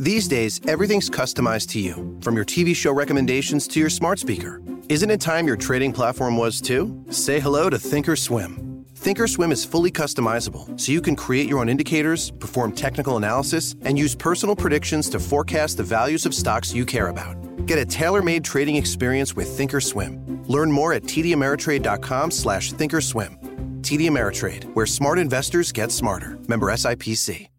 These days, everything's customized to you, from your TV show recommendations to your smart speaker. Isn't it time your trading platform was too? Say hello to Thinkorswim. Thinkorswim is fully customizable, so you can create your own indicators, perform technical analysis, and use personal predictions to forecast the values of stocks you care about. Get a tailor-made trading experience with Thinkorswim. Learn more at tdameritrade.com slash thinkorswim. TD Ameritrade, where smart investors get smarter. Member SIPC.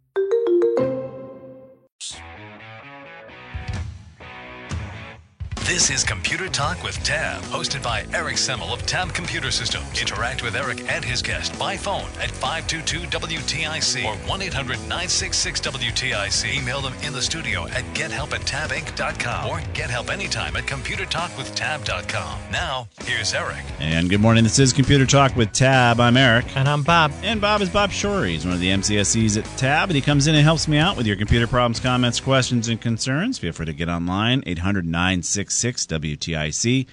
This is Computer Talk with Tab, hosted by Erik Semmel of Tab Computer Systems. Interact with Erik and his guest by phone at 522-WTIC or 1-800-966-WTIC. Email them in the studio at gethelp at tabinc.com or get help anytime at computertalkwithtab.com. Now, here's Erik. And good morning. This is Computer Talk with Tab. I'm Erik. And I'm Bob. And Bob is Bob Shore. He's one of the MCSEs at Tab, and he comes in and helps me out with your computer problems, comments, questions, and concerns. Feel free to get online, 800 966 WTIC,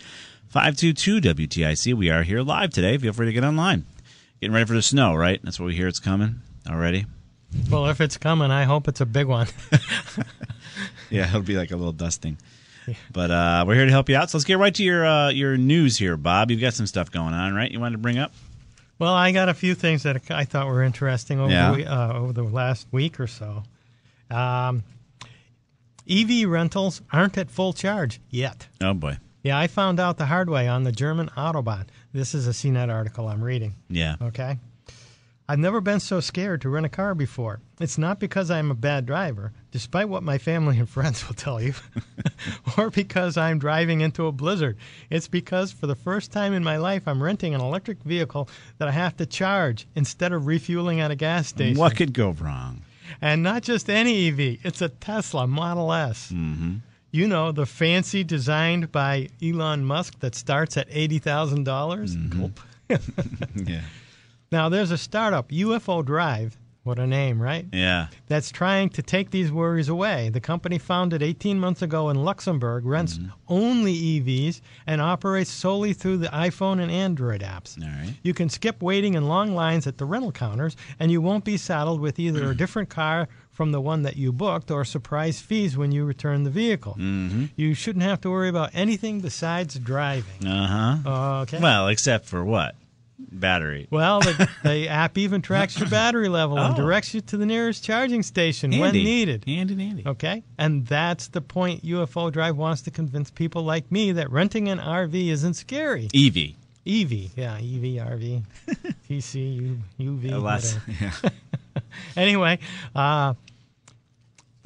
522 WTIC. We are here live today. Feel free to get online. Getting ready for the snow, right? That's what we hear it's coming already. Well, if it's coming, I hope it's a big one. yeah, it'll be like a little dusting. But uh, we're here to help you out. So let's get right to your uh, your news here, Bob. You've got some stuff going on, right? You wanted to bring up? Well, I got a few things that I thought were interesting over Yeah. the, uh, over the last week or so. Um, EV rentals aren't at full charge yet. Oh boy. Yeah, I found out the hard way on the German Autobahn. This is a CNET article I'm reading. Yeah. Okay. I've never been so scared to rent a car before. It's not because I'm a bad driver, despite what my family and friends will tell you, or because I'm driving into a blizzard. It's because for the first time in my life, I'm renting an electric vehicle that I have to charge instead of refueling at a gas station. What could go wrong? And not just any EV, it's a Tesla Model S. Mm-hmm. You know, the fancy designed by Elon Musk that starts at $80,000. dollars Gulp. Yeah. Now, there's a startup, UFO Drive. What a name, right? Yeah. That's trying to take these worries away. The company founded 18 months ago in Luxembourg rents only EVs and operates solely through the iPhone and Android apps. All right. You can skip waiting in long lines at the rental counters, and you won't be saddled with either a different car from the one that you booked or surprise fees when you return the vehicle. Mm-hmm. You shouldn't have to worry about anything besides driving. Uh huh. Okay. Well, except for what? Battery. Well, the, the app even tracks your battery level and Oh. directs you to the nearest charging station when Handy. needed. Handy dandy. Okay? And that's the point UFO Drive wants to convince people like me that renting an RV isn't scary. EV. EV, yeah, EV, RV, TC, U, UV. Less- whatever. anyway, uh,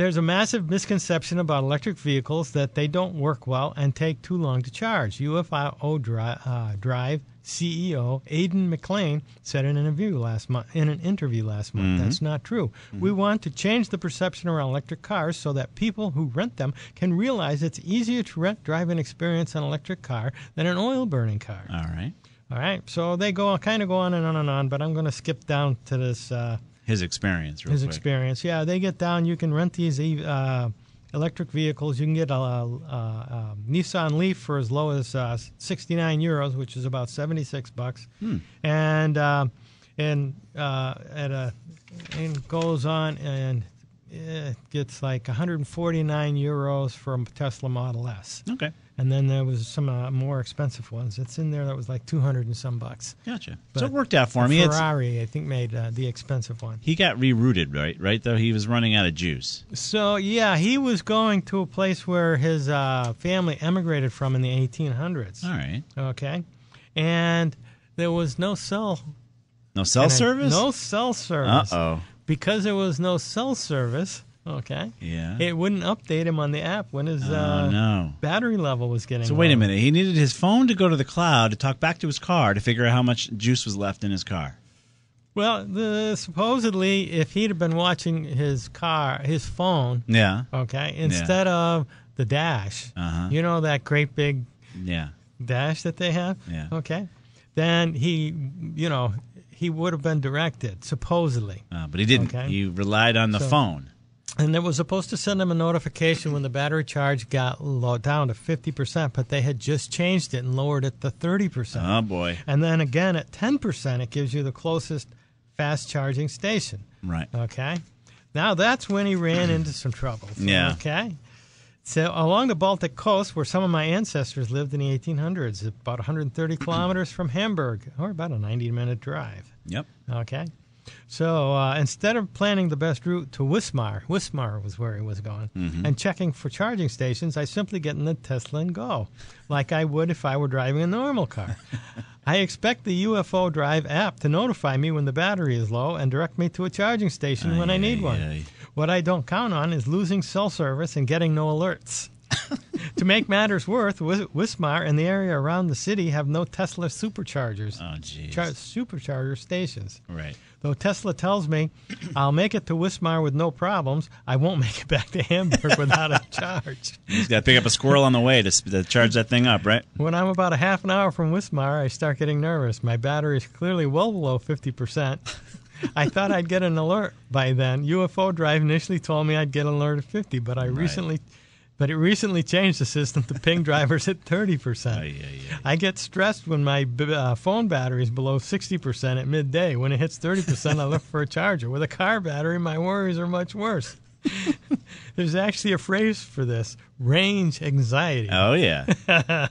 there's a massive misconception about electric vehicles that they don't work well and take too long to charge. UFO Dri- uh, Drive CEO Aidan McClean said in an interview last month. In an interview last month, that's not true. We want to change the perception around electric cars so that people who rent them can realize it's easier to rent, drive, and experience an electric car than an oil-burning car. All right. All right, so they go kind of go on and on and on, but I'm going to skip down to this uh, His experience, his quick. experience. Yeah, they get down. You can rent these uh, electric vehicles. You can get a, a, a Nissan Leaf for as low as uh, 69 euros, which is about 76 bucks, Hmm. and uh, and uh, at a and goes on and it gets like 149 euros a Tesla Model S. Okay. And then there was some uh, more expensive ones. It's in there that was like 200 and some bucks. Gotcha. But so it worked out for me. It's, Ferrari, I think, made uh, the expensive one. he got rerouted, right? Right, though he was running out of juice. So yeah, he was going to a place where his uh, family emigrated from in the 1800s. All right. Okay, and there was no cell. No cell service. No cell service. Uh oh. Because there was no cell service. Okay. Yeah. It wouldn't update him on the app when his oh uh, no. battery level was getting. So wait a minute. He needed his phone to go to the cloud to talk back to his car to figure out how much juice was left in his car. Well, the, supposedly, if he'd have been watching his car, his phone, Yeah. okay, instead of the dash, Uh-huh. you know that great big Yeah. dash that they have, Yeah. okay, then he, you know, he would have been directed supposedly, Uh, but he didn't. Okay. He relied on the So- phone. And it was supposed to send him a notification when the battery charge got low down to fifty percent, but they had just changed it and lowered it to thirty percent. Oh boy. And then again at 10%, it gives you the closest fast charging station. Right. Okay. Now that's when he ran into some trouble. Yeah. Okay. So along the Baltic coast, where some of my ancestors lived in the 1800s, about 130 kilometers from Hamburg, or about a 90-minute drive. Yep. Okay. So uh, instead of planning the best route to Wismar, Wismar was where he was going, and checking for charging stations, I simply get in the Tesla and go, like I would if I were driving a normal car. I expect the UFO Drive app to notify me when the battery is low and direct me to a charging station when I need Ay, one. ay. What I don't count on is losing cell service and getting no alerts. to make matters worse, Wismar and the area around the city have no Tesla superchargers, Oh, jeez. char- supercharger stations. Right. Though Tesla tells me I'll make it to Wismar with no problems, I won't make it back to Hamburg without a charge. Just got to pick up a squirrel on the way to, to charge that thing up, right? When I'm about a half an hour from Wismar, I start getting nervous. My battery is clearly well below 50%. I thought I'd get an alert by then. UFO Drive initially told me I'd get an alert at 50, but I recently but it recently changed the system to ping drivers at 30%. Ay, ay, ay. I get stressed when my b- uh, phone battery is below 60% at midday. When it hits 30%, I look for a charger. With a car battery, my worries are much worse. There's actually a phrase for this range anxiety. Oh, yeah.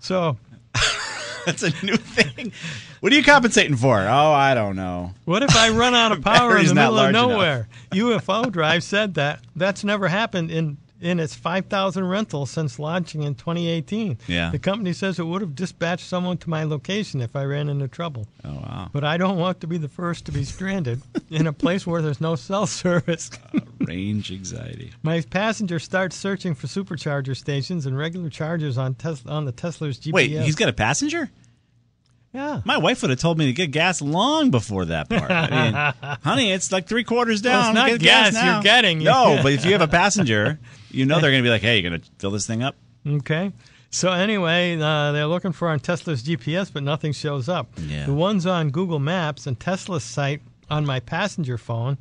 So, That's a new thing. What are you compensating for? Oh, I don't know. what if I run out of power in the middle of nowhere? UFO Drive said that. That's never happened in in its 5,000 rentals since launching in 2018. Yeah. The company says it would have dispatched someone to my location if I ran into trouble. Oh, wow. But I don't want to be the first to be stranded in a place where there's no cell service. Uh, range anxiety. My passenger starts searching for supercharger stations and regular chargers on Tesla on the Tesla's GPS. Wait, he's got a passenger? Yeah. My wife would have told me to get gas long before that part. I mean, honey, it's like three quarters Well, it's down. not get gas now. you're getting. No, but if you have a passenger, you know they're going to be like, "Hey, you're going to fill this thing up." Okay. So anyway, uh, they're looking for on Tesla's GPS, but nothing shows up. Yeah. The ones on Google Maps and Tesla's site on my passenger phone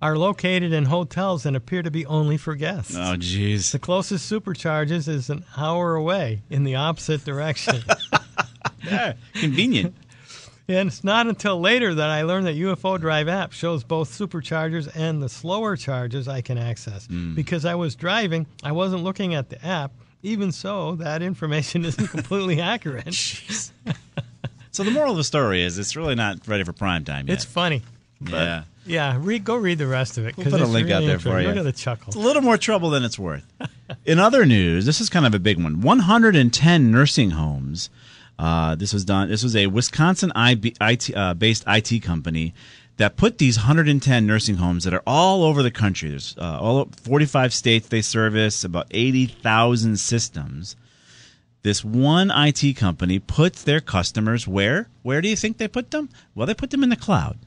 are located in hotels and appear to be only for guests. Oh, jeez. The closest supercharges is an hour away in the opposite direction. Yeah, convenient. And it's not until later that I learned that UFO Drive app shows both superchargers and the slower charges I can access. Hmm. Because I was driving, I wasn't looking at the app. Even so, that information isn't completely accurate. So the moral of the story is, it's really not ready for prime time yet. It's funny. yeah, Yeah, read, go read the rest of it. We'll put a link out there for you. Look at the it's a little more trouble than it's worth. In other news, this is kind of a big one. 110 nursing homes. Uh, this was done. This was a Wisconsin IB, IT, uh, based IT company that put these 110 nursing homes that are all over the country. There's uh, all 45 states they service, about 80,000 systems. This one IT company puts their customers where? Where do you think they put them? Well, they put them in the cloud.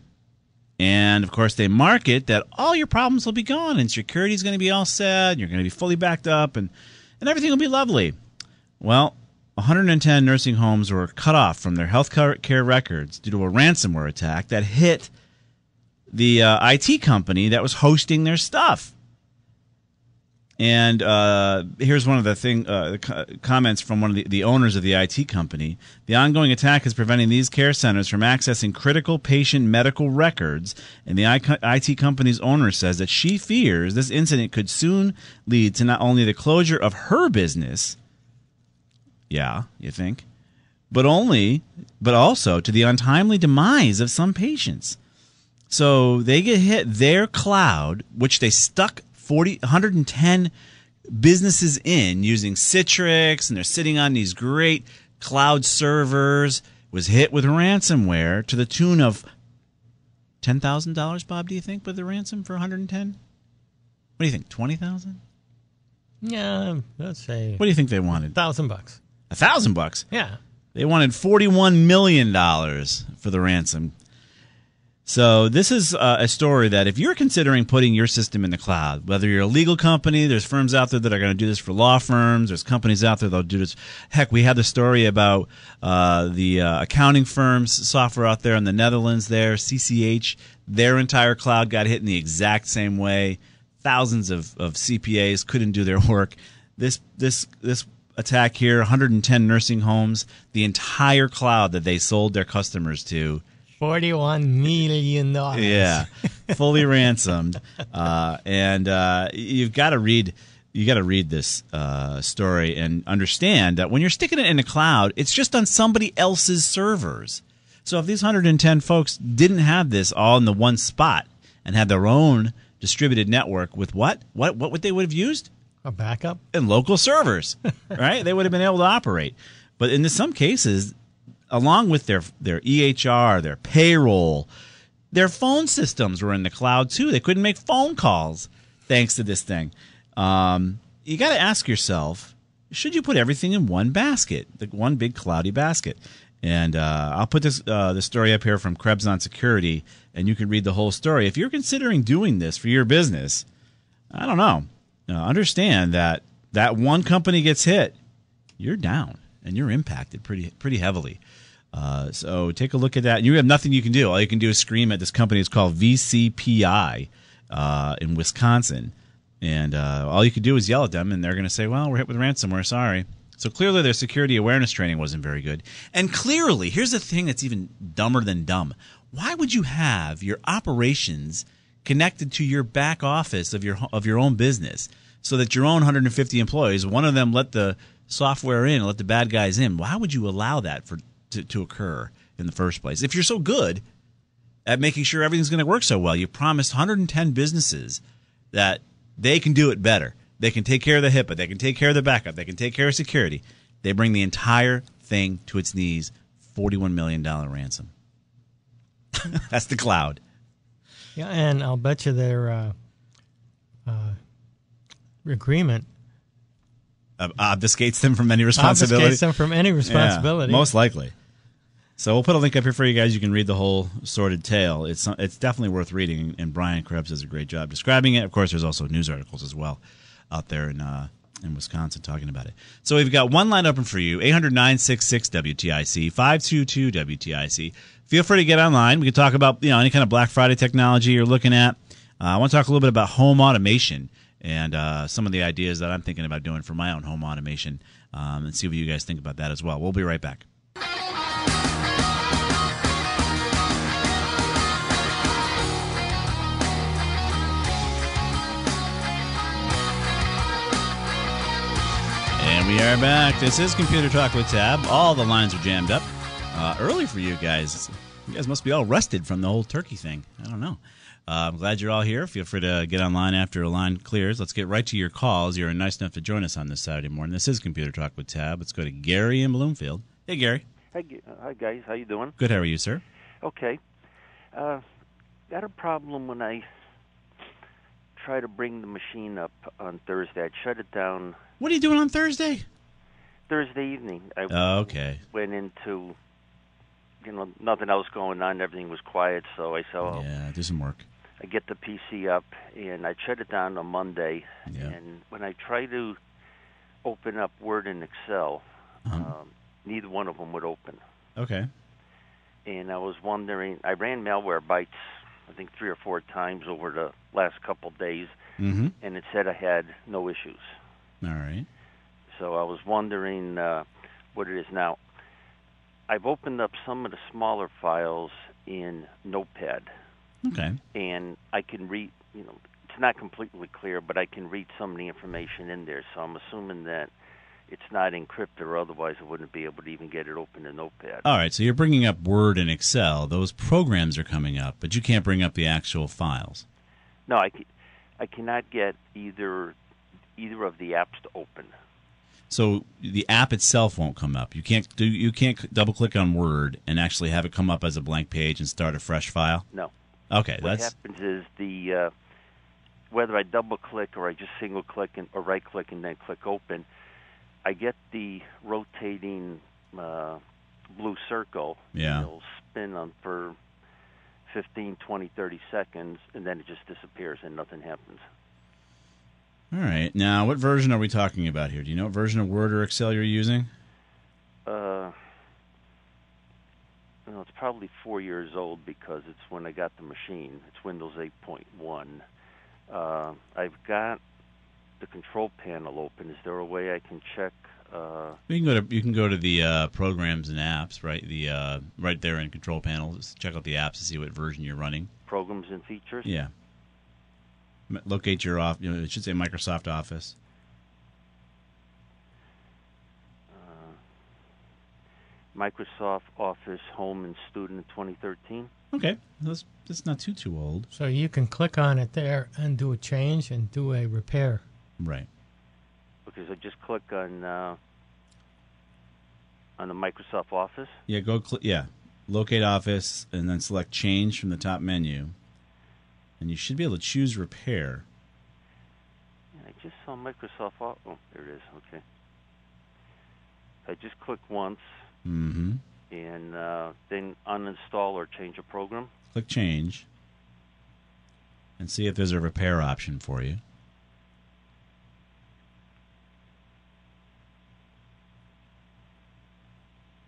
And of course, they market that all your problems will be gone and security is going to be all set. And You're going to be fully backed up and, and everything will be lovely. Well, 110 nursing homes were cut off from their health care records due to a ransomware attack that hit the uh, IT company that was hosting their stuff. And uh, here's one of the thing uh, comments from one of the, the owners of the IT company. The ongoing attack is preventing these care centers from accessing critical patient medical records. And the IT company's owner says that she fears this incident could soon lead to not only the closure of her business. Yeah, you think, but only, but also to the untimely demise of some patients. So they get hit their cloud, which they stuck 40, 110 businesses in using Citrix, and they're sitting on these great cloud servers, was hit with ransomware to the tune of $10,000, Bob, do you think, with the ransom for 110? What do you think, 20000 Yeah, let's say What do you think they wanted? thousand bucks. A thousand bucks. Yeah. They wanted $41 million for the ransom. So, this is uh, a story that if you're considering putting your system in the cloud, whether you're a legal company, there's firms out there that are going to do this for law firms, there's companies out there that'll do this. Heck, we had the story about uh, the uh, accounting firms software out there in the Netherlands there, CCH. Their entire cloud got hit in the exact same way. Thousands of, of CPAs couldn't do their work. This, this, this attack here 110 nursing homes, the entire cloud that they sold their customers to Forty-one million dollars. Yeah, fully ransomed, uh, and uh, you've got to read. You got to read this uh, story and understand that when you're sticking it in the cloud, it's just on somebody else's servers. So if these 110 folks didn't have this all in the one spot and had their own distributed network with what? What what would they would have used? A backup. And local servers, right? They would have been able to operate. But in some cases, along with their their EHR, their payroll, their phone systems were in the cloud too. They couldn't make phone calls thanks to this thing. Um, you got to ask yourself: Should you put everything in one basket, the one big cloudy basket? And uh, I'll put this uh, the story up here from Krebs on Security, and you can read the whole story. If you're considering doing this for your business, I don't know. Uh, understand that that one company gets hit, you're down and you're impacted pretty pretty heavily. Uh, so take a look at that. You have nothing you can do. All you can do is scream at this company. It's called VCPI uh, in Wisconsin, and uh, all you can do is yell at them, and they're going to say, "Well, we're hit with ransomware. Sorry." So clearly, their security awareness training wasn't very good. And clearly, here's the thing that's even dumber than dumb. Why would you have your operations connected to your back office of your of your own business, so that your own 150 employees, one of them let the software in, let the bad guys in? Why would you allow that for to, to occur in the first place? If you're so good at making sure everything's going to work so well, you promised 110 businesses that they can do it better they can take care of the HIPAA. They can take care of the backup. They can take care of security. They bring the entire thing to its knees. $41 million ransom. That's the cloud. Yeah, and I'll bet you their uh, uh, agreement uh, obfuscates them from any responsibility. Obfuscates them from any responsibility. Yeah, most likely. So we'll put a link up here for you guys. You can read the whole sordid tale. It's it's definitely worth reading, and Brian Krebs does a great job describing it. Of course, there's also news articles as well out there in uh, in Wisconsin talking about it. So we've got one line open for you 800 966 WTIC, 522 WTIC. Feel free to get online. We can talk about you know any kind of Black Friday technology you're looking at. Uh, I want to talk a little bit about home automation and uh, some of the ideas that I'm thinking about doing for my own home automation um, and see what you guys think about that as well. We'll be right back. And we are back. This is Computer Talk with Tab. All the lines are jammed up. Uh, early for you guys. You guys must be all rested from the whole turkey thing. I don't know. Uh, I'm glad you're all here. Feel free to get online after a line clears. Let's get right to your calls. You're nice enough to join us on this Saturday morning. This is Computer Talk with Tab. Let's go to Gary in Bloomfield. Hey, Gary. Hi, hi guys. How you doing? Good. How are you, sir? Okay. Uh, got a problem when I try to bring the machine up on Thursday. I'd shut it down what are you doing on Thursday? Thursday evening. I oh, okay. Went into, you know, nothing else going on. Everything was quiet, so I said, oh, "Yeah, doesn't work." I get the PC up, and I shut it down on Monday. Yeah. And when I try to open up Word and Excel, uh-huh. um, neither one of them would open. Okay. And I was wondering, I ran malware Malwarebytes, I think three or four times over the last couple of days, mm-hmm. and it said I had no issues. All right. So I was wondering uh, what it is now. I've opened up some of the smaller files in Notepad. Okay. And I can read, you know, it's not completely clear, but I can read some of the information in there. So I'm assuming that it's not encrypted, or otherwise I wouldn't be able to even get it open in Notepad. All right. So you're bringing up Word and Excel. Those programs are coming up, but you can't bring up the actual files. No, I, I cannot get either either of the apps to open. So the app itself won't come up. You can't do you can't double click on Word and actually have it come up as a blank page and start a fresh file. No. Okay, what that's happens is the uh, whether I double click or I just single click and, or right click and then click open, I get the rotating uh, blue circle. Yeah. It'll spin on for 15, 20, 30 seconds, and then it just disappears and nothing happens. All right. Now, what version are we talking about here? Do you know what version of Word or Excel you're using? Uh, well, it's probably four years old because it's when I got the machine. It's Windows 8.1. Uh, I've got the control panel open. Is there a way I can check? Uh, You can go to you can go to the uh, programs and apps, right? The uh, right there in control panel. Just check out the apps to see what version you're running. programs and features? Yeah. M- Locate your off. You know, it should say Microsoft Office. Microsoft Office Home and Student 2013. Okay, that's that's not too too old. So you can click on it there and do a change and do a repair. Right. Okay, so just click on uh, on the Microsoft Office. Yeah. Go. Cl- yeah. Locate Office and then select Change from the top menu, and you should be able to choose Repair. I just saw Microsoft. Oh, there it is. Okay. I just click once Mm-hmm. and uh, then uninstall or change a program. Click Change, and see if there's a repair option for you.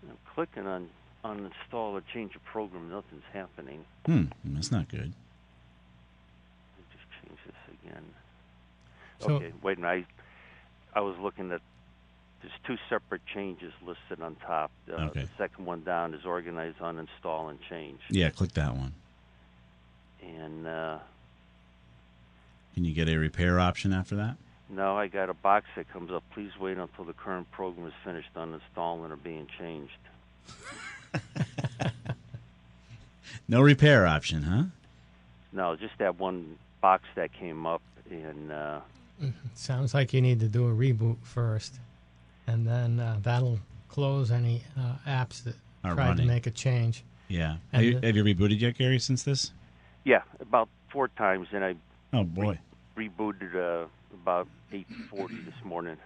I'm clicking on uninstall or change a program. Nothing's happening. Hmm. That's not good. Let me just change this again. So- okay, wait a minute. I, I was looking at there's two separate changes listed on top. Uh, Okay. The second one down is organize, uninstall, and change. Yeah. Click that one. And uh, Can you get a repair option after that? No, I got a box that comes up. Please wait until the current program is finished uninstalling or being changed. No repair option, huh? No, just that one box that came up, and uh, Sounds like you need to do a reboot first, and then uh, that'll close any uh, apps that Are tried running. to make a change. Yeah. Have you, the- have you rebooted yet, Gary? Since this? yeah, about four times, and I Oh boy. rebooted uh, about 8:40 this morning.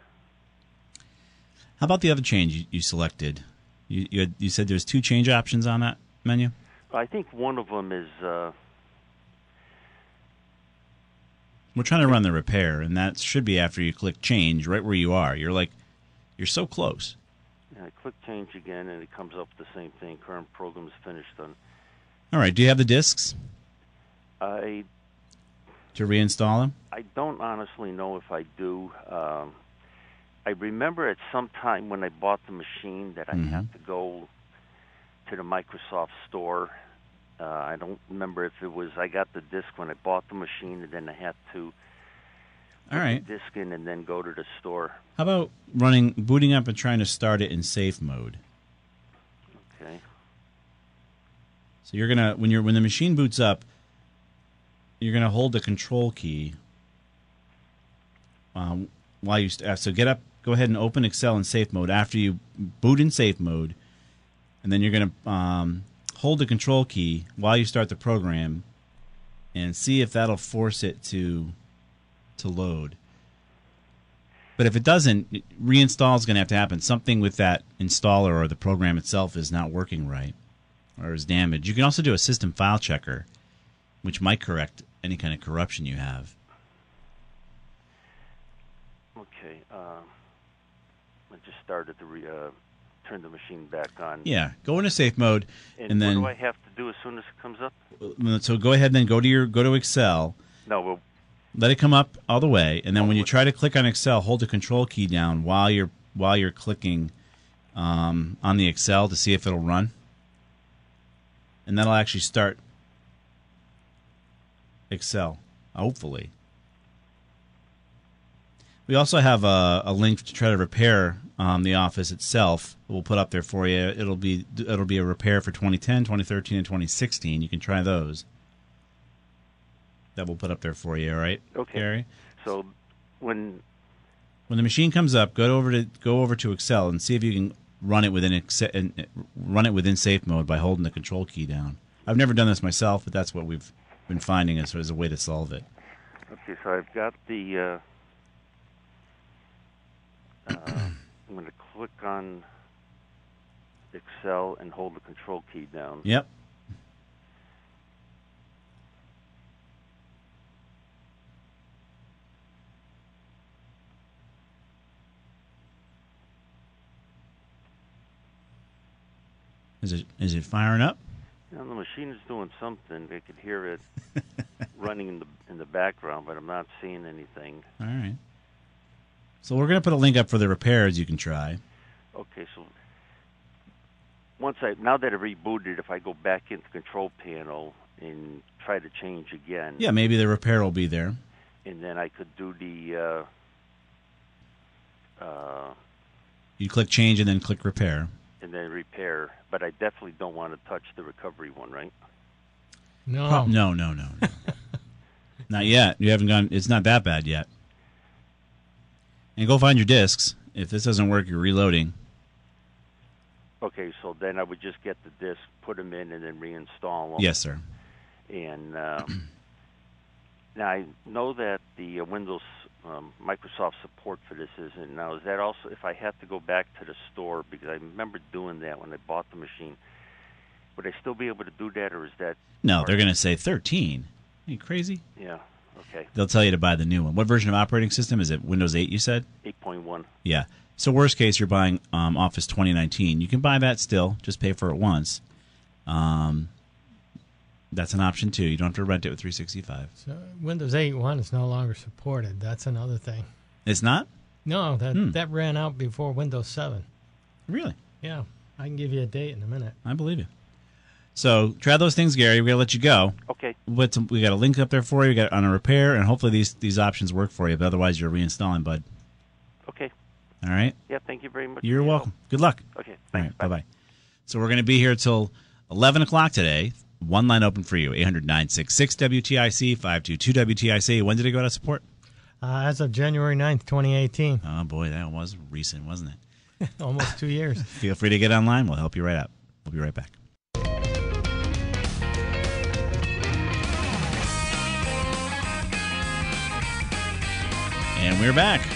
How about the other change you, you selected? You you, had, you said there's two change options on that menu. I think one of them is uh, We're trying to run the repair, and that should be after you click change, right where you are. You're like, you're so close. I click change again, and it comes up the same thing. Current program is finished. On All right. Do you have the discs I to reinstall them? I don't honestly know if I do. Um, I remember at some time when I bought the machine that I Mhm. had to go to the Microsoft store. Uh, I don't remember if it was I got the disc when I bought the machine, and then I had to All right. the disc in and then go to the store. How about running, booting up, and trying to start it in safe mode? Okay. So you're gonna when you're when the machine boots up, you're gonna hold the control key. Um, while you st- uh, so get up, go ahead and open Excel in safe mode after you boot in safe mode, and then you're gonna um, hold the control key while you start the program, and see if that'll force it to to load. But if it doesn't, reinstall is going to have to happen. Something with that installer or the program itself is not working right or is damaged. You can also do a system file checker, which might correct any kind of corruption you have. Okay. Um, I just started to re, uh, turn the machine back on. Yeah, go into safe mode, And, and, then what do I have to do as soon as it comes up? so go ahead and then go to your go to Excel, No, well, let it come up all the way, and then when you try to click on Excel, hold the Control key down while you're while you're clicking um, on the Excel to see if it'll run, and that'll actually start Excel. Hopefully. We also have a, a link to try to repair um, the office itself. We'll put up there for you. It'll be it'll be a repair for 2010, 2013, and 2016. You can try those. That we'll put up there for you. All right, Okay. Gary. so when When the machine comes up, go over to go over to Excel and see if you can run it within uh, run it within safe mode by holding the control key down. I've never done this myself, but that's what we've been finding as, as a way to solve it. Okay, so I've got the. Uh, uh, I'm going to click on Excel and hold the control key down. Yep. Is it is it firing up? Now, the machine is doing something. I could hear it running in the in the background, but I'm not seeing anything. All right. So we're going to put a link up for the repairs you can try. Okay, so once I now that I rebooted, if I go back into the control panel and try to change again, Yeah, maybe the repair will be there. and then I could do the uh, uh, You click change and then click repair. and then repair. But I definitely don't want to touch the recovery one, right? No. No, no, no, no. not yet. You haven't gone. It's not that bad yet. And go find your discs. If this doesn't work, you're reloading. Okay, so then I would just get the disc, put them in, and then reinstall them. Yes, sir. And uh, now I know that the uh, Windows um, Microsoft support for this isn't now. Is that also if I have to go back to the store because I remember doing that when I bought the machine? Would I still be able to do that, or is that No, they're going to say 13. Are you crazy? yeah? Okay, They'll tell you to buy the new one. What version of operating system is it? Windows 8, you said? eight point one. Yeah. So worst case, you're buying um, Office 2019. You can buy that still. Just pay for it once. Um, that's an option too. You don't have to rent it with 365. So Windows 8.1 is no longer supported. That's another thing. It's not No, that Hmm. that ran out before Windows 7. really. Yeah, I can give you a date in a minute. I believe you. So try those things, Gary. We're gonna let you go. Okay, But we got a link up there for you. We got on a repair, and hopefully these these options work for you. But otherwise, you're reinstalling, bud. okay, All right. yeah. Thank you very much. You're your help. welcome. Good luck. Okay, thanks. right. Bye bye. So we're going to be here till 11 o'clock today. One line open for you 800 966 WTIC 522 WTIC. When did it go out of support? Uh, as of January 9th, 2018, Oh, boy, that was recent, wasn't it? almost two years. Feel free to get online. We'll help you right out. We'll be right back. And we're back.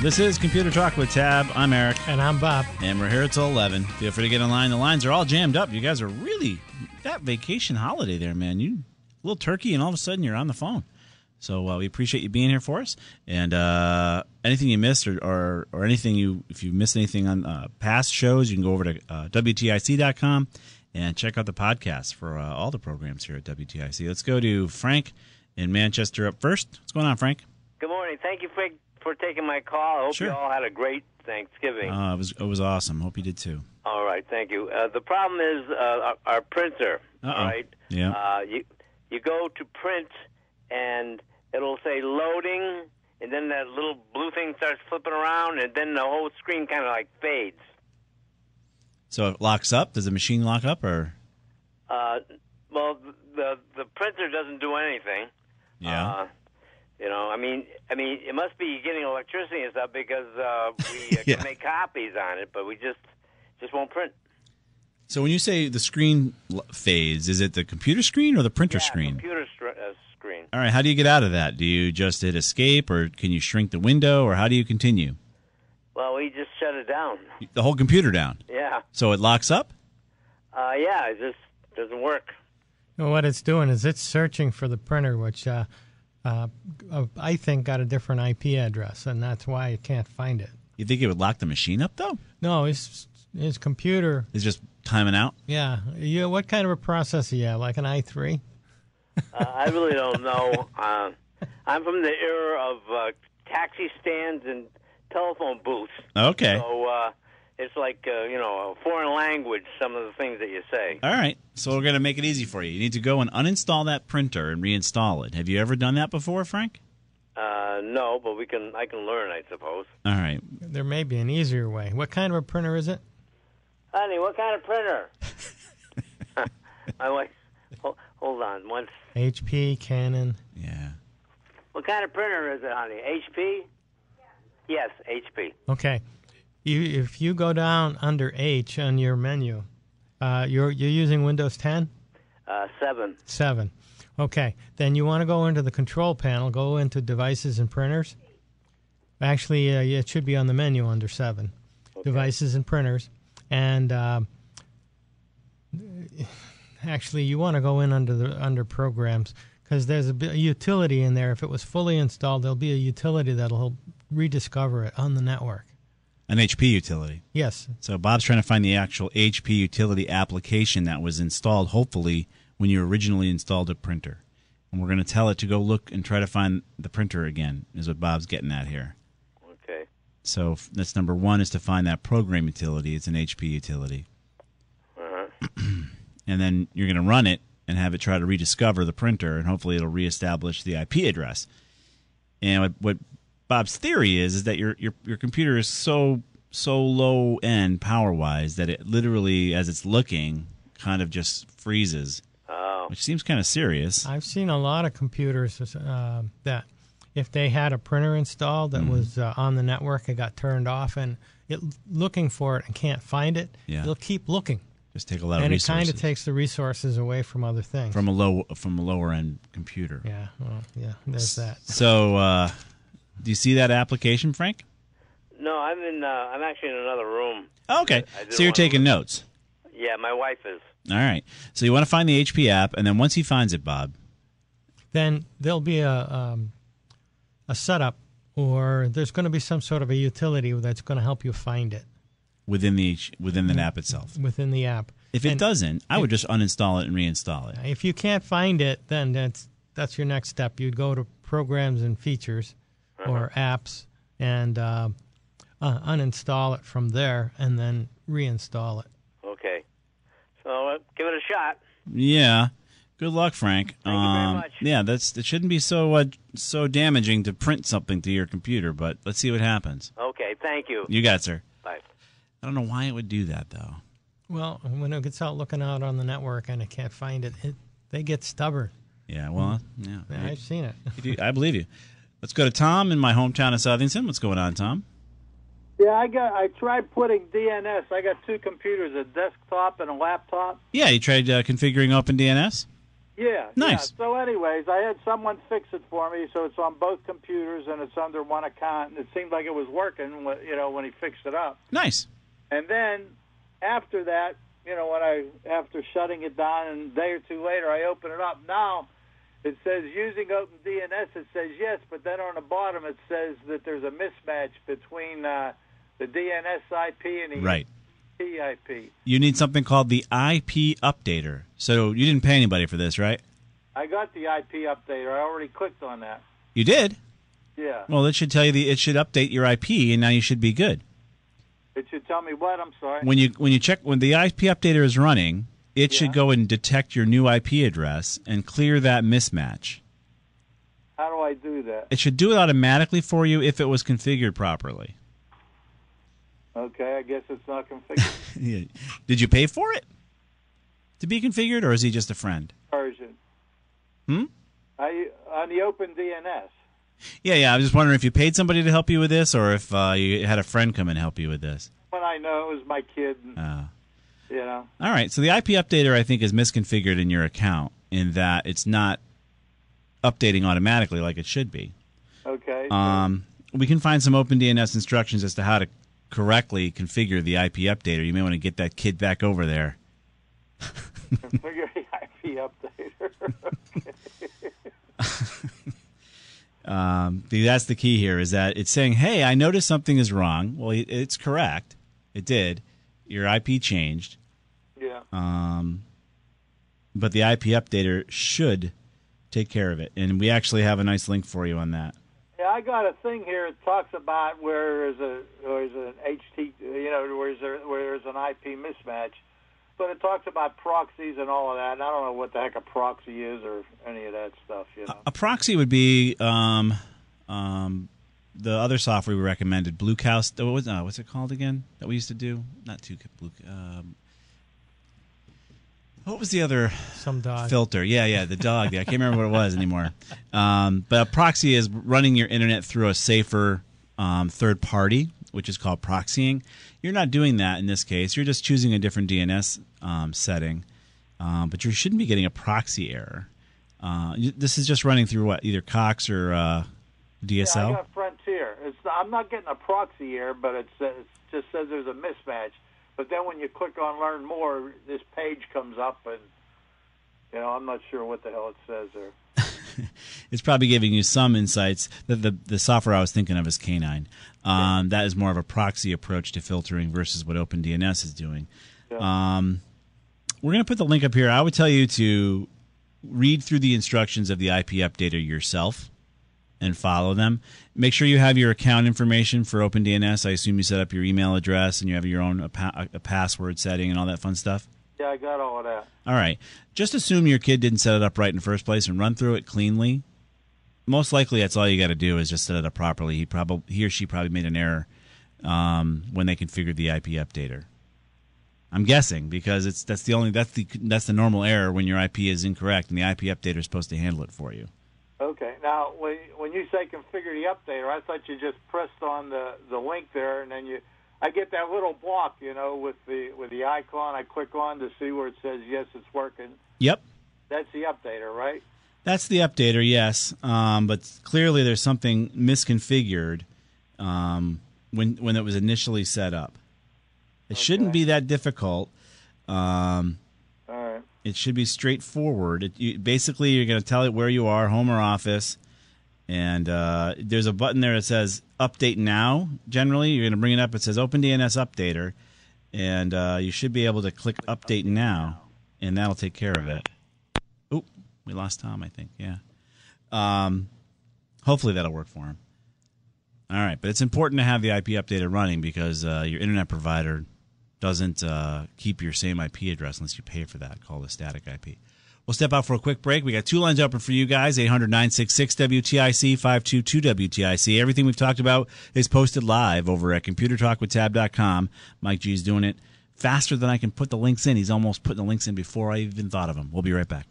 This is Computer Talk with Tab. I'm Erik. And I'm Bob. And we're here until 11. Feel free to get in line. The lines are all jammed up. You guys are really that vacation holiday there, man. You a little turkey, and all of a sudden you're on the phone. So uh, we appreciate you being here for us. And uh, anything you missed, or, or or anything you if you missed anything on uh, past shows, you can go over to uh, wtic.com and check out the podcast for uh, all the programs here at WTIC. Let's go to Frank in Manchester up first. What's going on, Frank? Good morning. Thank you for for taking my call. I hope Sure. you all had a great Thanksgiving. Uh, it was it was awesome. Hope you did too. all right, thank you. Uh, the problem is uh, our, our printer. Uh-oh. All right. Yeah. Uh, you you go to print, and it'll say loading, and then that little blue thing starts flipping around, and then the whole screen kind of like fades. So it locks up. Does the machine lock up or? Uh, well, the the printer doesn't do anything. Yeah. You know, I mean, I mean, it must be getting electricity and stuff because uh, we uh, Yeah. can make copies on it, but we just just won't print. So when you say the screen fades, is it the computer screen or the printer yeah, screen? computer str- uh, screen. All right, how do you get out of that? Do you just hit escape or can you shrink the window or how do you continue? Well, we just shut it down. The whole computer down. Yeah, So it locks up? uh, yeah, it just doesn't work. And what it's doing is it's searching for the printer, which uh, uh, uh, I think got a different IP address, and that's why it can't find it. You think it would lock the machine up though? No, his his computer. is just timing out? Yeah, you. What kind of a processor you have? Like an i3? Uh, I really don't know. Uh, I'm from the era of uh, taxi stands and telephone booths, Okay. so uh, it's like uh, you know a foreign language. Some of the things that you say. All right. So we're going to make it easy for you. You need to go and uninstall that printer and reinstall it. Have you ever done that before, Frank? Uh, no, but we can. I can learn, I suppose. All right. There may be an easier way. What kind of a printer is it? Honey, what kind of printer? My wife. Hold, hold on. One. HP, Canon. Yeah. What kind of printer is it, honey? HP? Yes, HP. Okay. You if you go down under H on your menu, uh, you're you're using Windows 10, Uh, seven. 7. Okay. Then you want to go into the control panel, go into devices and printers. Actually, uh, it should be on the menu under 7. Devices and printers. And um actually, you want to go in under the under programs because there's a, a utility in there. If it was fully installed, there'll be a utility that'll rediscover it on the network. An HP utility. Yes, So Bob's trying to find the actual HP utility application that was installed, hopefully, when you originally installed a printer. And we're going to tell it to go look and try to find the printer again, is what Bob's getting at here. Okay. So that's number one is to find that program utility. It's an HP utility. Uh-huh. and then you're going to run it and have it try to rediscover the printer, and hopefully it'll reestablish the IP address. And what, what Bob's theory is is that your your your computer is so so low end power wise that it literally, as it's looking, kind of just freezes, Oh, which seems kind of serious. I've seen a lot of computers uh, that if they had a printer installed Mm-hmm. that was uh, on the network, it got turned off, and it looking for it and can't find it. Yeah. It'll keep looking, Just take a lot of resources. and it kind of takes the resources away from other things. from a low from a lower end computer. yeah, well, yeah. There's that. So, uh, do you see that application, Frank? no, I'm in. Uh, I'm actually in another room. Okay. So you're wanna taking notes. Yeah, my wife is. All right. So you want to find the HP app, and then once he finds it, Bob, Then there'll be a um, a setup, or there's going to be some sort of a utility that's going to help you find it within the within the app itself. within the app. If it And doesn't, I would just uninstall it and reinstall it. If you can't find it, then that's that's your next step. You'd go to programs and features or apps and uh, uh, uninstall it from there, and then reinstall it. Okay. So uh, give it a shot. Yeah. Good luck, Frank. Thank you very much. Yeah, that's it. Shouldn't be so uh, so damaging to print something to your computer, but let's see what happens. Okay. Thank you. You got it, sir. Bye. I don't know why it would do that though. Well, when it gets out looking out on the network and it can't find it, it they get stubborn. Yeah. Well. Yeah. Yeah, I've seen it. You do- I believe you. Let's go to Tom in my hometown of Southington. What's going on, Tom? Yeah, I got. I tried putting DNS. I got two computers, a desktop and a laptop. Yeah, you tried uh, configuring OpenDNS. Yeah. Nice. Yeah. So, anyways, I had someone fix it for me, so it's on both computers and it's under one account. And it seemed like it was working, you know, when he fixed it up. Nice. And then after that, you know, when I after shutting it down and a day or two later, I open it up. Now it says using OpenDNS. It says yes, but then on the bottom it says that there's a mismatch between uh, the DNS IP and the Right. IP. You need something called the IP updater. So you didn't pay anybody for this, right? I got the IP updater. I already clicked on that. You did. Yeah. Well, it should tell you the it should update your IP, and now you should be good. It should tell me what. I'm sorry. When you when you check when the IP updater is running, it should go and detect your new IP address and clear that mismatch. How do I do that? It should do it automatically for you if it was configured properly. Okay, I guess it's not configured. Did you pay for it to be configured, or is he just a friend? version. Hmm? I on the Open DNS. Yeah, yeah. I was just wondering if you paid somebody to help you with this, or if uh, you had a friend come and help you with this. When I know it was my kid, and, Uh, all right. So the IP updater, I think, is misconfigured in your account in that it's not updating automatically like it should be. Okay. Um, we can find some OpenDNS instructions as to how to correctly configure the IP updater. You may want to get that kid back over there. Configure the IP updater. Um, that's the key here is that it's saying, "Hey, I noticed something is wrong." Well, it's correct. It did. Your IP changed, yeah. um, but the IP updater should take care of it. And we actually have a nice link for you on that. Yeah, I got a thing here. It talks about where there's a there's an HT, you know, where there's where there's an IP mismatch, but it talks about proxies and all of that. And I don't know what the heck a proxy is or any of that stuff. You know. A proxy would be um, um, the other software we recommended, Blue Coat. What was uh, what's it called again? That we used to do? Not too Blue. Um, what was the other Some dog. filter? Yeah, yeah, the dog. I can't remember what it was anymore. Um, but a proxy is running your internet through a safer um, third party, which is called proxying. You're not doing that in this case. You're just choosing a different DNS um, setting, um, but you shouldn't be getting a proxy error. Uh, this is just running through what either Cox or uh, Yeah, I DSL. got Frontier. It's I'm not getting a proxy error, but it says it just says there's a mismatch. But then when you click on Learn More, this page comes up, and you know I'm not sure what the hell it says there. it's probably giving you some insights. The, the the software I was thinking of is K9. Um, That is more of a proxy approach to filtering versus what OpenDNS is doing. Um, we're going to put the link up here. I would tell you to read through the instructions of the IP updater yourself and follow them. Make sure you have your account information for OpenDNS. I assume you set up your email address and you have your own a, pa- a password setting and all that fun stuff. Yeah, I got all of that. All right. Just assume your kid didn't set it up right in the first place and run through it cleanly. Most likely, that's all you got to do is just set it up properly. He probably he or she probably made an error um, when they configured the IP updater. I'm guessing because it's that's the only that's the that's the normal error when your IP is incorrect and the IP updater is supposed to handle it for you. Okay. Now, when when you say configure the updater, I thought you just pressed on the the link there, and then you. I get that little block, you know, with the with the icon. I click on to see where it says yes, it's working. Yep. That's the updater, right? That's the updater, yes. Um, but clearly, there's something misconfigured um, when when it was initially set up. It shouldn't be that difficult. Um. It should be straightforward. It, you, basically, you're going to tell it where you are, home or office, and uh, there's a button there that says "Update Now." Generally, you're going to bring it up. It says "Open DNS Updater," and uh, you should be able to click "Update Now," and that'll take care of it. Oop, we lost Tom. I think. Yeah. Um, hopefully that'll work for him. All right, but it's important to have the IP updater running because uh, your internet provider doesn't uh, keep your same IP address unless you pay for that, called a static IP. We'll step out for a quick break. We got two lines open for you guys 800 966 WTIC 522 WTIC. Everything we've talked about is posted live over at computertalkwithtab.com. Mike G is doing it faster than I can put the links in. He's almost putting the links in before I even thought of them. We'll be right back.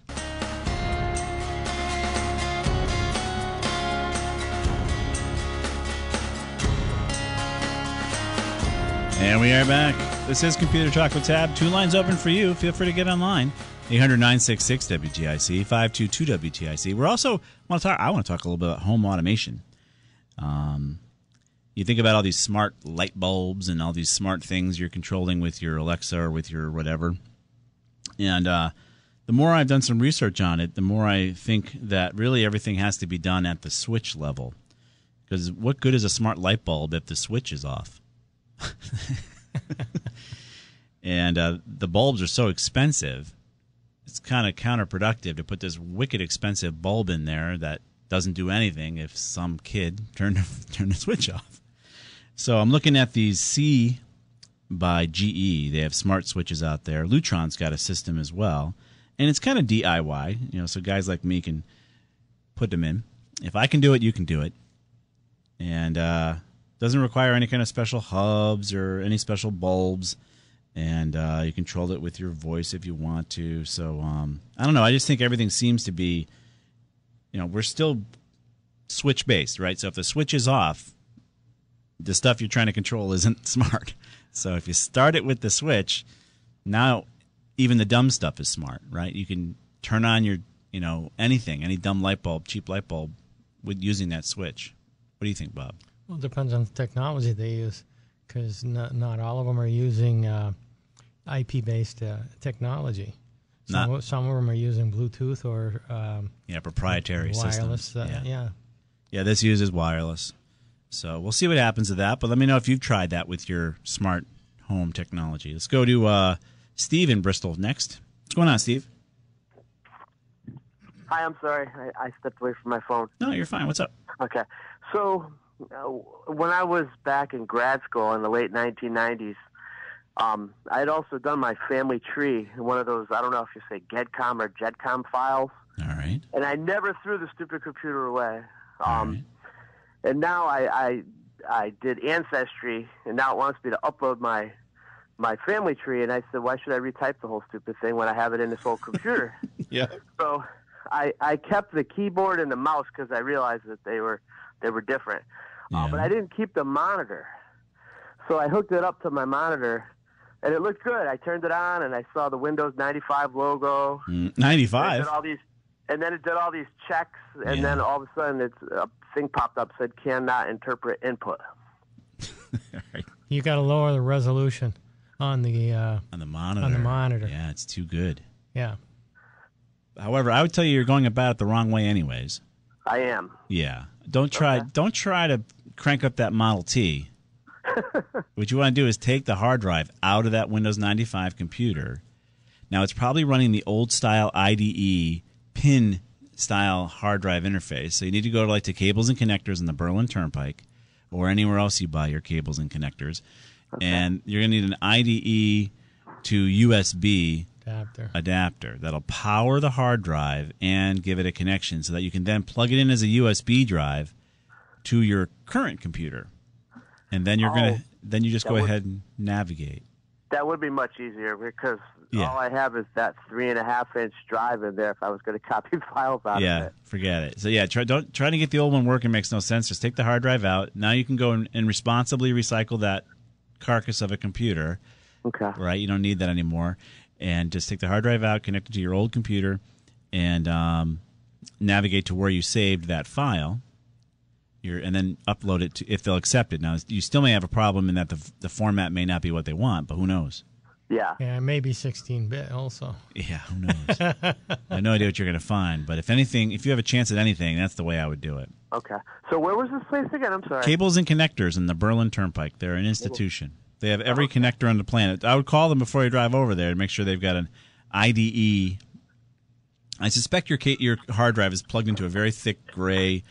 And we are back. This is Computer Talk with Tab. Two lines open for you. Feel free to get online. 800 966 WTIC, 522 WTIC. We're also want to talk. I want to talk a little bit about home automation. Um, you think about all these smart light bulbs and all these smart things you're controlling with your Alexa or with your whatever. And uh, the more I've done some research on it, the more I think that really everything has to be done at the switch level. Because what good is a smart light bulb if the switch is off? and uh, the bulbs are so expensive, it's kind of counterproductive to put this wicked expensive bulb in there that doesn't do anything if some kid turned turn the switch off. So I'm looking at these C by GE. They have smart switches out there. Lutron's got a system as well, and it's kind of DIY. You know, so guys like me can put them in. If I can do it, you can do it, and uh, doesn't require any kind of special hubs or any special bulbs. And uh, you control it with your voice if you want to. So um, I don't know. I just think everything seems to be, you know, we're still switch based, right? So if the switch is off, the stuff you're trying to control isn't smart. So if you start it with the switch, now even the dumb stuff is smart, right? You can turn on your, you know, anything, any dumb light bulb, cheap light bulb, with using that switch. What do you think, Bob? Well, it depends on the technology they use, because not, not all of them are using uh, IP-based uh, technology. Some, Not- some of them are using Bluetooth or um, Yeah, proprietary wireless. systems. Uh, yeah. Yeah, this uses wireless. So we'll see what happens to that. But let me know if you've tried that with your smart home technology. Let's go to uh, Steve in Bristol next. What's going on, Steve? Hi, I'm sorry. I, I stepped away from my phone. No, you're fine. What's up? Okay. So, uh, when I was back in grad school in the late 1990s, um, I had also done my family tree, one of those, I don't know if you say GEDCOM or JEDCOM files, All right. and I never threw the stupid computer away. Um, right. And now I, I, I did Ancestry, and now it wants me to upload my my family tree, and I said, why should I retype the whole stupid thing when I have it in this old computer? Yeah. So I I kept the keyboard and the mouse because I realized that they were they were different. Uh, Yeah. but I didn't keep the monitor. So I hooked it up to my monitor, and it looked good. I turned it on, and I saw the Windows 95 logo. Mm, And it 95. did all these, and then it did all these checks, and Yeah. then all of a sudden, it's a thing popped up said cannot interpret input. All right. You got to lower the resolution on the uh, On the monitor. On the monitor. Yeah, it's too good. yeah. However, I would tell you you're going about it the wrong way, anyways. I am. Yeah. Don't try. Don't try to crank up that Model T. what you want to do is take the hard drive out of that Windows 95 computer. Now it's probably running the old style IDE pin style hard drive interface. So you need to go to like to cables and connectors in the Berlin Turnpike or anywhere else you buy your cables and connectors. And you're going to need an IDE to USB Adapter. adapter that'll power the hard drive and give it a connection so that you can then plug it in as a USB drive to your current computer. And then you're Oh, to then you just go would- ahead and navigate. That would be much easier because Yeah. all I have is that three and a half inch drive in there. If I was going to copy files out of yeah, it, forget it. So yeah, try don't trying to get the old one working makes no sense. Just take the hard drive out. Now you can go and, and responsibly recycle that carcass of a computer. okay. Right, you don't need that anymore, and just take the hard drive out, connect it to your old computer, and um, navigate to where you saved that file. Your, and then upload it to if they'll accept it. Now you still may have a problem in that the the format may not be what they want, but who knows? Yeah. Yeah, maybe 16 bit also. Yeah, who knows? I have no idea what you're going to find, but if anything, if you have a chance at anything, that's the way I would do it. Okay. So where was this place again? I'm sorry. Cables and connectors in the Berlin Turnpike. They're an institution. They have every connector on the planet. I would call them before you drive over there to make sure they've got an IDE. I suspect your your hard drive is plugged into a very thick gray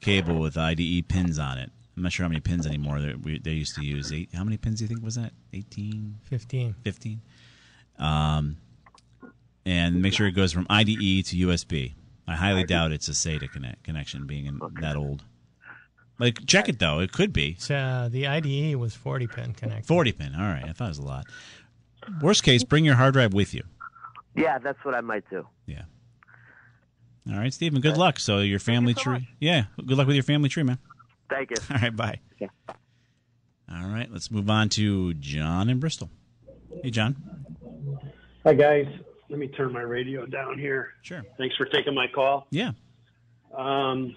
cable with IDE pins on it. I'm not sure how many pins anymore that we, they used to use. Eight, how many pins do you think was that? 18, 15. 15? Um, and make sure it goes from IDE to USB. I highly doubt it's a SATA connect, connection being in, that old. Like, check it though. It could be. So, uh, the IDE was 40 pin connected. 40 pin. All right. I thought it was a lot. Worst case, bring your hard drive with you. Yeah, that's what I might do. Yeah. All right, Stephen. Good luck. So your family so tree. much. Yeah. Good luck with your family tree, man. Thank you. All right. Bye. Okay. All right. Let's move on to John in Bristol. Hey, John. Hi, guys. Let me turn my radio down here. Sure. Thanks for taking my call. Yeah. Um,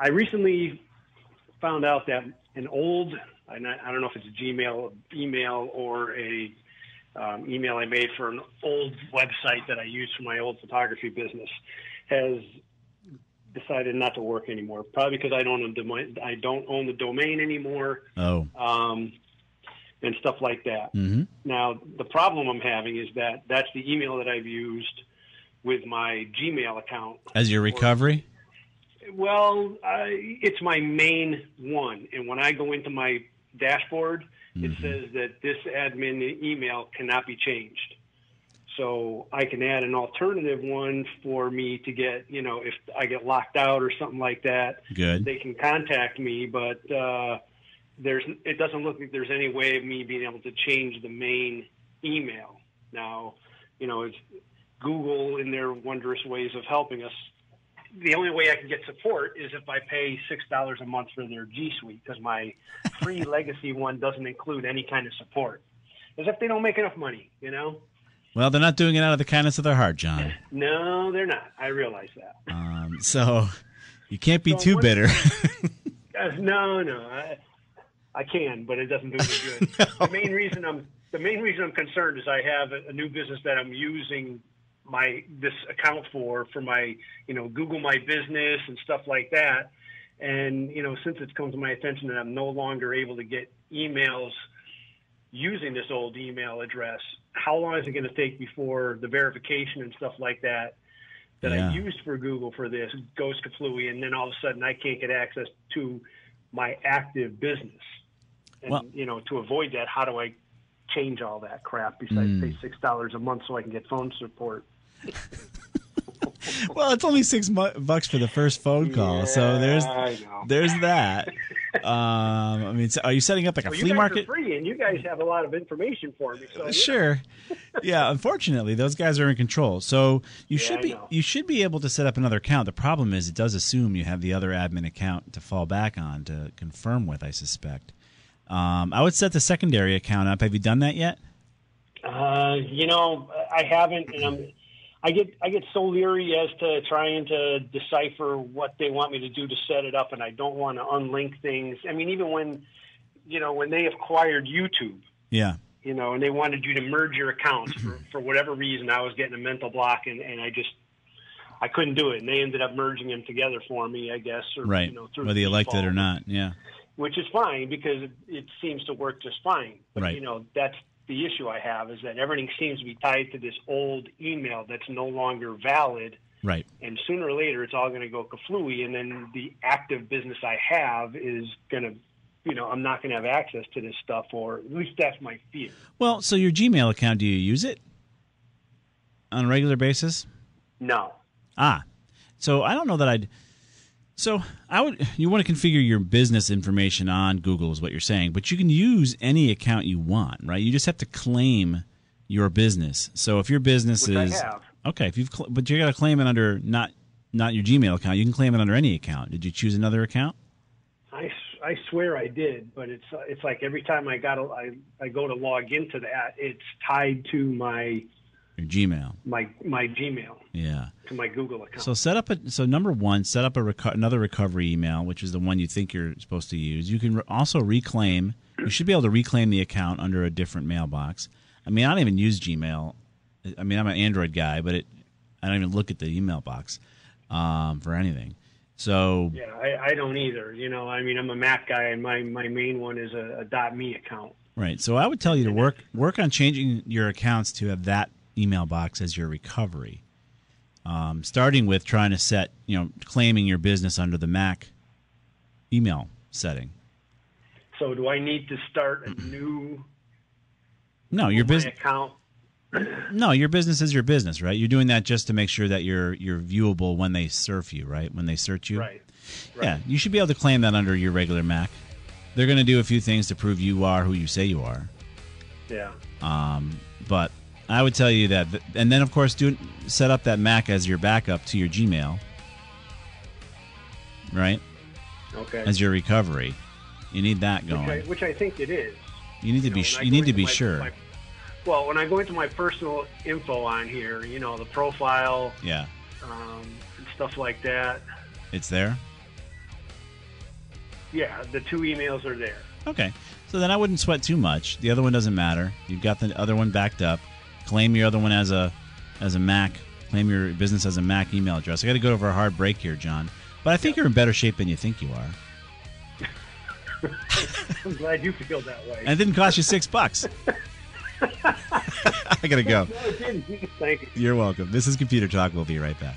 I recently found out that an old, I not- I don't know if it's a Gmail email or a um, email I made for an old website that I used for my old photography business, has decided not to work anymore. Probably because I don't own the domain, I don't own the domain anymore, Oh. um, and stuff like that. Mm-hmm. Now, the problem I'm having is that that's the email that I've used with my Gmail account. As your recovery. Well, I, it's my main one, and when I go into my dashboard, it says that this admin email cannot be changed. So I can add an alternative one for me to get, you know, if I get locked out or something like that, Good. they can contact me, but uh, there's it doesn't look like there's any way of me being able to change the main email. Now, you know, it's Google in their wondrous ways of helping us. The only way I can get support is if I pay six dollars a month for their G Suite because my free legacy one doesn't include any kind of support. As if they don't make enough money, you know? Well, they're not doing it out of the kindness of their heart, John. No, they're not. I realize that. Um, so you can't be So too bitter. Uh, no, no, I, I can, but it doesn't do me good. The main reason I'm the main reason I'm concerned is I have a, a new business that I'm using my this account for for my you know Google My Business and stuff like that. And you know, since it's come to my attention that I'm no longer able to get emails using this old email address, how long is it going to take before the verification and stuff like that that Yeah. I used for Google for this goes kaplooey, and then all of a sudden I can't get access to my active business. And Well- you know, to avoid that, how do I change all that crap besides Hmm. pay six dollars a month so I can get phone support? well, it's only six mu- bucks for the first phone call, so there's Yeah, I know. there's that. Um, I mean, so are you setting up like a Well, flea market? free, and you guys have a lot of information for me. So Sure. Yeah, unfortunately, those guys are in control. So you Yeah, should be you should be able to set up another account. The problem is it does assume you have the other admin account to fall back on to confirm with, I suspect. Um, I would set the secondary account up. Have you done that yet? Uh, you know, I haven't, and I'm. I get I get so leery as to trying to decipher what they want me to do to set it up, and I don't want to unlink things. I mean, even when, you know, when they acquired YouTube, Yeah. you know, and they wanted you to merge your accounts for, for whatever reason, I was getting a mental block, and, and I just I couldn't do it, and they ended up merging them together for me, I guess, or Right. you know, through Whether you liked it or not. Yeah. which is fine because it, it seems to work just fine. But Right. you know, that's the issue I have is that everything seems to be tied to this old email that's no longer valid Right. and sooner or later it's all going to go kaflooey, and then the active business I have is going to, you know, I'm not going to have access to this stuff, or at least that's my fear. Well, so your Gmail account, do you use it on a regular basis? No. Ah, so I don't know that I'd. So I would. You want to configure your business information on Google, is what you're saying, but you can use any account you want, right? You just have to claim your business. So if your business Which I is have. okay, if you've, but you got to claim it under not not your Gmail account. You can claim it under any account. Did you choose another account? I, I swear I did, but it's it's like every time I got to, I I go to log into that, it's tied to my Your Gmail. my my Gmail Yeah. to my Google account. So set up a so number one, set up a reco- another recovery email, which is the one you think you're supposed to use. You can re- also reclaim. You should be able to reclaim the account under a different mailbox. I mean, I don't even use Gmail. I mean, I'm an Android guy, but it I don't even look at the email box um, for anything. So yeah, I, I don't either. You know, I mean, I'm a Mac guy, and my my main one is a, a .me account. right. So I would tell you to work work on changing your accounts to have that email box as your recovery. Um, starting with trying to set, you know, claiming your business under the Mac email setting. So do I need to start a new No, your business. account? No, your business is your business, right? You're doing that just to make sure that you're you're viewable when they surf you, right? When they search you, Right. Yeah, you should be able to claim that under your regular Mac. They're going to do a few things to prove you are who you say you are, Yeah. um, but I would tell you that, and then of course, do set up that Mac as your backup to your Gmail, right? Okay. As your recovery, you need that which, I, going. which I think it is. You need to You be know, sh- when I you need to be my- sure. my- well, when I go into my personal info on here, you know, the profile Yeah, um, and stuff like that. it's there. Yeah, the two emails are there. Okay. So then I wouldn't sweat too much. The other one doesn't matter. You've got the other one backed up. Claim your other one as a as a Mac. Claim your business as a Mac email address. I got to go over a hard break here, John. But I think you're in better shape than you think you are. I'm glad you feel that way. And it didn't cost you six bucks. I got to go. No. Thank you. You're welcome. This is Computer Talk. We'll be right back.